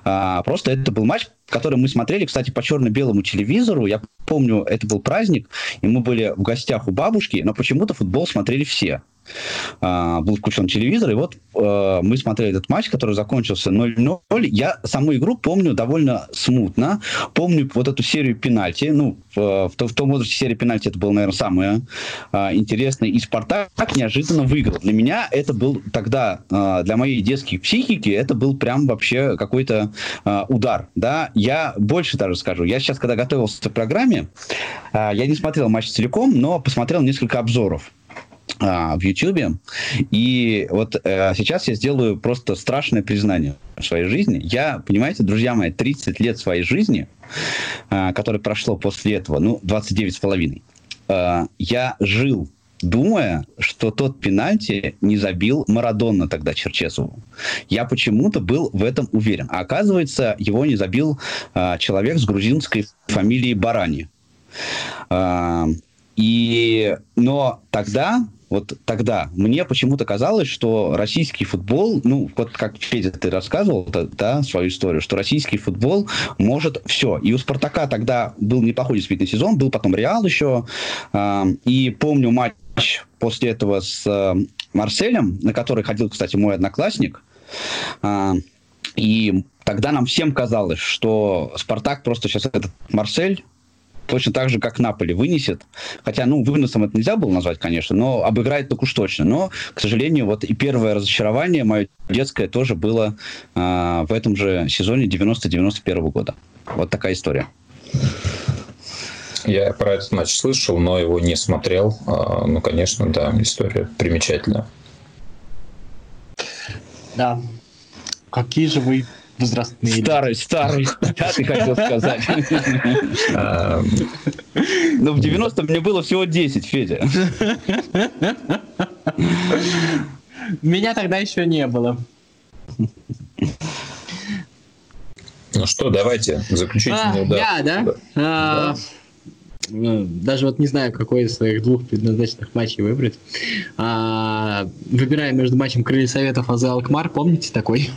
А, просто это был матч, который мы смотрели, кстати, по черно-белому телевизору. Я помню, это был праздник, и мы были в гостях у бабушки, но почему-то футбол смотрели все. А, был включен телевизор, и вот э, мы смотрели этот матч, который закончился 0-0. Я саму игру помню довольно смутно. Помню вот эту серию пенальти. Ну, в, в, в том возрасте серия пенальти это было, наверное, самое э, интересное. И Спартак неожиданно выиграл. Для меня это был тогда, э, для моей детской психики, это был прям вообще какой-то э, удар. Да? Я больше даже скажу. Я сейчас, когда готовился к программе, э, я не смотрел матч целиком, но посмотрел несколько обзоров а, в YouTube. И вот э, сейчас я сделаю просто страшное признание в своей жизни. Я, понимаете, друзья мои, 30 лет своей жизни, э, которое прошло после этого, ну, 29 с половиной, я жил думая, что тот пенальти не забил Марадонна тогда Черчесову. Я почему-то был в этом уверен. А оказывается, его не забил э, человек с грузинской фамилией Барани. Э, и, но тогда вот тогда мне почему-то казалось, что российский футбол, ну, вот как Федя ты рассказывал, да, свою историю, что российский футбол может все. И у «Спартака» тогда был неплохой действительно сезон, был потом «Реал» еще, э, и помню матч после этого с э, Марселем, на который ходил, кстати, мой одноклассник, э, и тогда нам всем казалось, что «Спартак» просто сейчас этот Марсель точно так же, как Наполи вынесет. Хотя, ну, выносом это нельзя было назвать, конечно, но обыграет так уж точно. Но, к сожалению, вот и первое разочарование мое детское тоже было э, в этом же сезоне 90-91 года. Вот такая история. Я про этот матч слышал, но его не смотрел. А, ну, конечно, да, история примечательная. Да. Какие же вы возрастные. Старый, старый. Да, ты хотел сказать. Ну, в 90 мне было всего 10, Федя. Меня тогда еще не было. Ну что, давайте, заключительный а, удар. Я, да? да. А, даже вот не знаю, какой из своих двух предназначенных матчей выбрать. А, выбираем между матчем Крылья Советов Аза Алкмар, помните такой?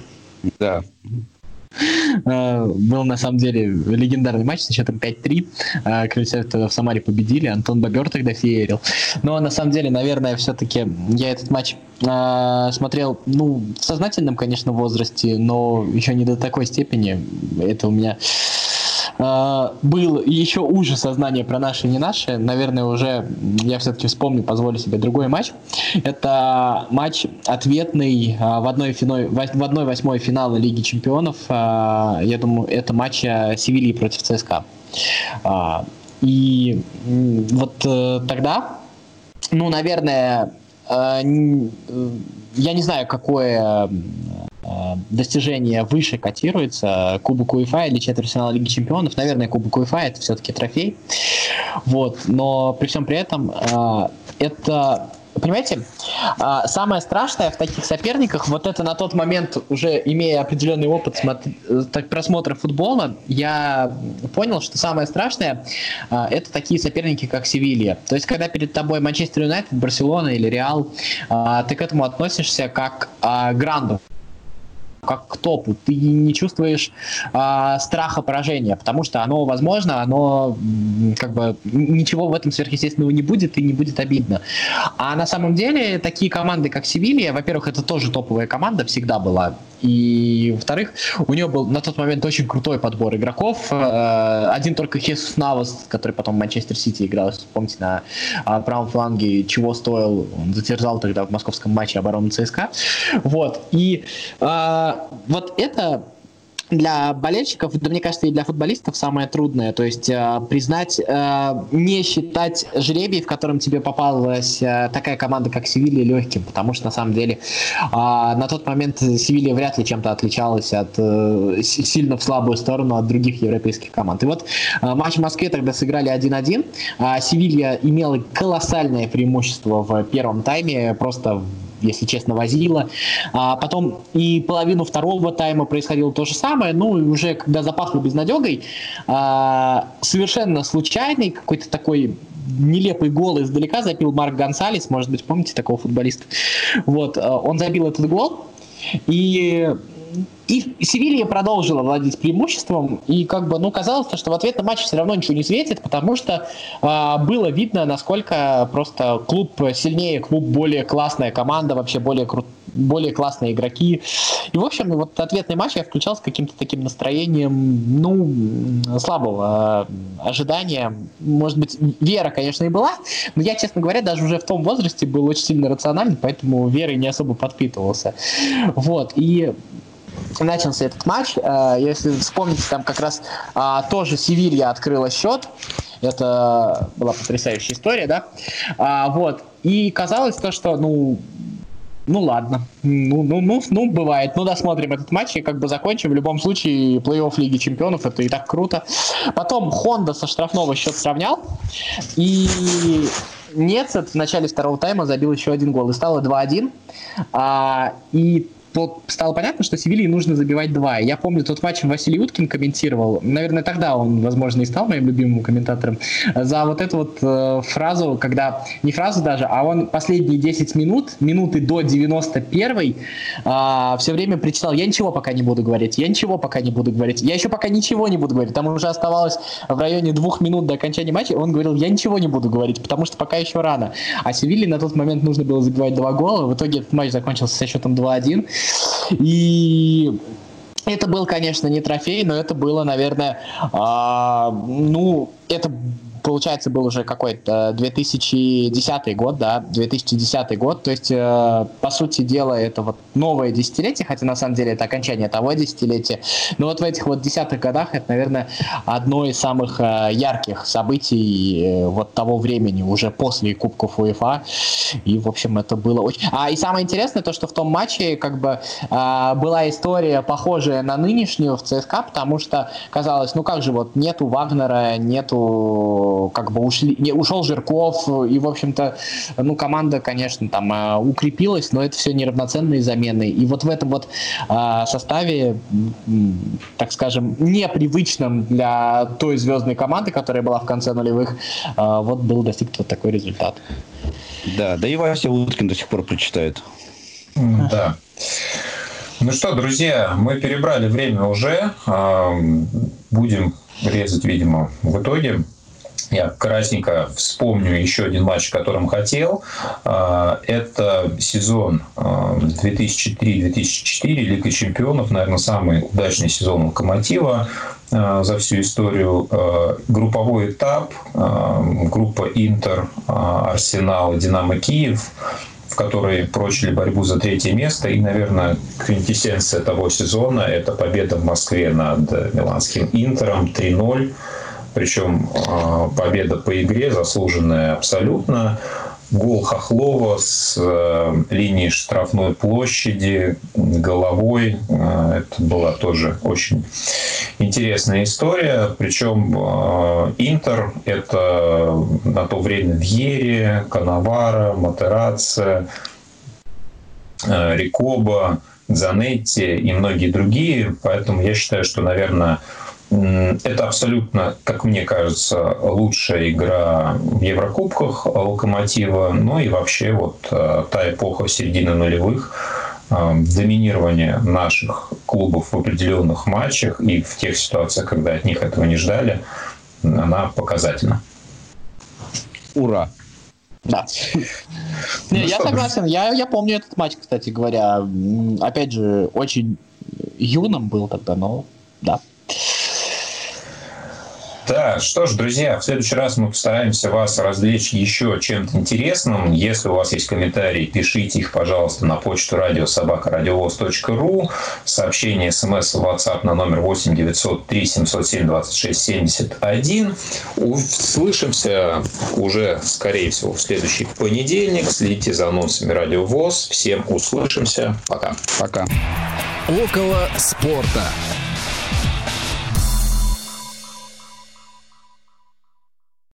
Да. Э, был на самом деле легендарный матч с счетом 5-3. Э, Крыльцев в Самаре победили, Антон Бобер тогда феерил. Но на самом деле, наверное, все-таки я этот матч э, смотрел, ну, в сознательном, конечно, возрасте, но еще не до такой степени. Это у меня а, был еще уже сознание про наши и не наши. Наверное, уже я все-таки вспомню, позволю себе другой матч. Это матч ответный а, в одной, финой, в одной восьмой финала Лиги Чемпионов. А, я думаю, это матч Севильи против ЦСКА. И вот э, тогда, ну, наверное, э, я не знаю, какое Э, достижение выше котируется, Кубок УЕФА или четвертьфинал Лиги Чемпионов, наверное, Кубок УЕФА это все-таки трофей, вот, но при всем при этом э, это Понимаете, э, самое страшное в таких соперниках, вот это на тот момент, уже имея определенный опыт просмотра футбола, я понял, что самое страшное это такие соперники, как Севилья. То есть, когда перед тобой Манчестер Юнайтед, Барселона или Реал, ты к этому относишься как к гранду как к топу. Ты не чувствуешь э, страха поражения, потому что оно возможно, оно как бы ничего в этом сверхъестественного не будет и не будет обидно. А на самом деле такие команды, как Севилья, во-первых, это тоже топовая команда, всегда была И, во-вторых, у него был на тот момент очень крутой подбор игроков. Э, один только Хесус Навас, который потом в Манчестер Сити играл, помните, на а, правом фланге, чего стоил, он затерзал тогда в московском матче обороны ЦСКА. Вот. И э, вот это для болельщиков, да мне кажется, и для футболистов самое трудное, то есть э, признать, э, не считать жребий, в котором тебе попалась э, такая команда, как Севилья, легким, потому что на самом деле э, на тот момент Севилья вряд ли чем-то отличалась от э, сильно в слабую сторону от других европейских команд. И вот э, матч в Москве тогда сыграли 1-1, а Севилья имела колоссальное преимущество в первом тайме, просто если честно, возила. А потом и половину второго тайма происходило то же самое, ну и уже когда запахло безнадегой, а, совершенно случайный какой-то такой нелепый гол издалека забил Марк Гонсалес, может быть, помните такого футболиста? Вот, а, он забил этот гол, и и Севилья продолжила владеть преимуществом, и как бы, ну, казалось, что в ответ на матч все равно ничего не светит, потому что э, было видно, насколько просто клуб сильнее, клуб более классная команда, вообще более крут более классные игроки. И, в общем, вот ответный матч я включал с каким-то таким настроением, ну, слабого ожидания. Может быть, вера, конечно, и была, но я, честно говоря, даже уже в том возрасте был очень сильно рациональный, поэтому верой не особо подпитывался. Вот, и начался этот матч. Э, если вспомните, там как раз а, тоже Севилья открыла счет. Это была потрясающая история, да? А, вот. И казалось то, что, ну, ну ладно, ну, ну, ну, ну, бывает. Ну, досмотрим этот матч и как бы закончим. В любом случае, плей-офф Лиги Чемпионов, это и так круто. Потом Хонда со штрафного счет сравнял. И Нецет в начале второго тайма забил еще один гол. И стало 2-1. А, и стало понятно, что Севилье нужно забивать два. Я помню, тот матч Василий Уткин комментировал. Наверное, тогда он, возможно, и стал моим любимым комментатором. За вот эту вот э, фразу, когда... Не фразу даже, а он последние 10 минут, минуты до 91 э, все время причитал, я ничего пока не буду говорить, я ничего пока не буду говорить, я еще пока ничего не буду говорить. Там уже оставалось в районе двух минут до окончания матча, он говорил, я ничего не буду говорить, потому что пока еще рано. А Севилье на тот момент нужно было забивать два гола. В итоге матч закончился со счетом 2-1. И это был, конечно, не трофей, но это было, наверное, а, ну, это получается, был уже какой-то 2010 год, да, 2010 год, то есть, э, по сути дела, это вот новое десятилетие, хотя на самом деле это окончание того десятилетия, но вот в этих вот десятых годах это, наверное, одно из самых э, ярких событий э, вот того времени, уже после Кубков УЕФА, и, в общем, это было очень... А, и самое интересное то, что в том матче, как бы, э, была история, похожая на нынешнюю в ЦСКА, потому что казалось, ну как же, вот нету Вагнера, нету как бы ушли, не, ушел Жирков, и, в общем-то, ну, команда, конечно, там э, укрепилась, но это все неравноценные замены. И вот в этом вот э, составе, так скажем, непривычном для той звездной команды, которая была в конце нулевых, э, вот был достигнут вот такой результат. Да, да и Вася Уткин до сих пор прочитает. Да. Ну что, друзья, мы перебрали время уже. Будем резать, видимо, в итоге. Я красненько вспомню еще один матч, о котором хотел. А, это сезон 2003-2004, а, Лига чемпионов, наверное, самый удачный сезон Локомотива а, за всю историю. Групповой этап, группа Интер, Арсенал, Динамо Киев в которой прочили борьбу за третье место. И, наверное, квинтэссенция того сезона – это победа в Москве над миланским Интером 3-0 причем а, победа по игре заслуженная абсолютно. Гол Хохлова с э, линии штрафной площади головой. Э, это была тоже очень интересная история. Причем э, Интер – это на то время Вьери, Канавара, Матерация, Рикоба, Занетти и многие другие. Поэтому я считаю, что, наверное, это абсолютно, как мне кажется, лучшая игра в Еврокубках Локомотива, ну и вообще вот э, та эпоха середины нулевых, э, доминирование наших клубов в определенных матчах и в тех ситуациях, когда от них этого не ждали, она показательна. Ура! Да. Не, ну я согласен. Я, я помню этот матч, кстати говоря. Опять же, очень юным был тогда, но да. Да, что ж, друзья, в следующий раз мы постараемся вас развлечь еще чем-то интересным. Если у вас есть комментарии, пишите их, пожалуйста, на почту радиособакарадиовоз.ру, сообщение смс в WhatsApp на номер 8 903 707 26 71. Услышимся уже, скорее всего, в следующий понедельник. Следите за анонсами Радио ВОЗ. Всем услышимся. Пока. Пока. Около спорта.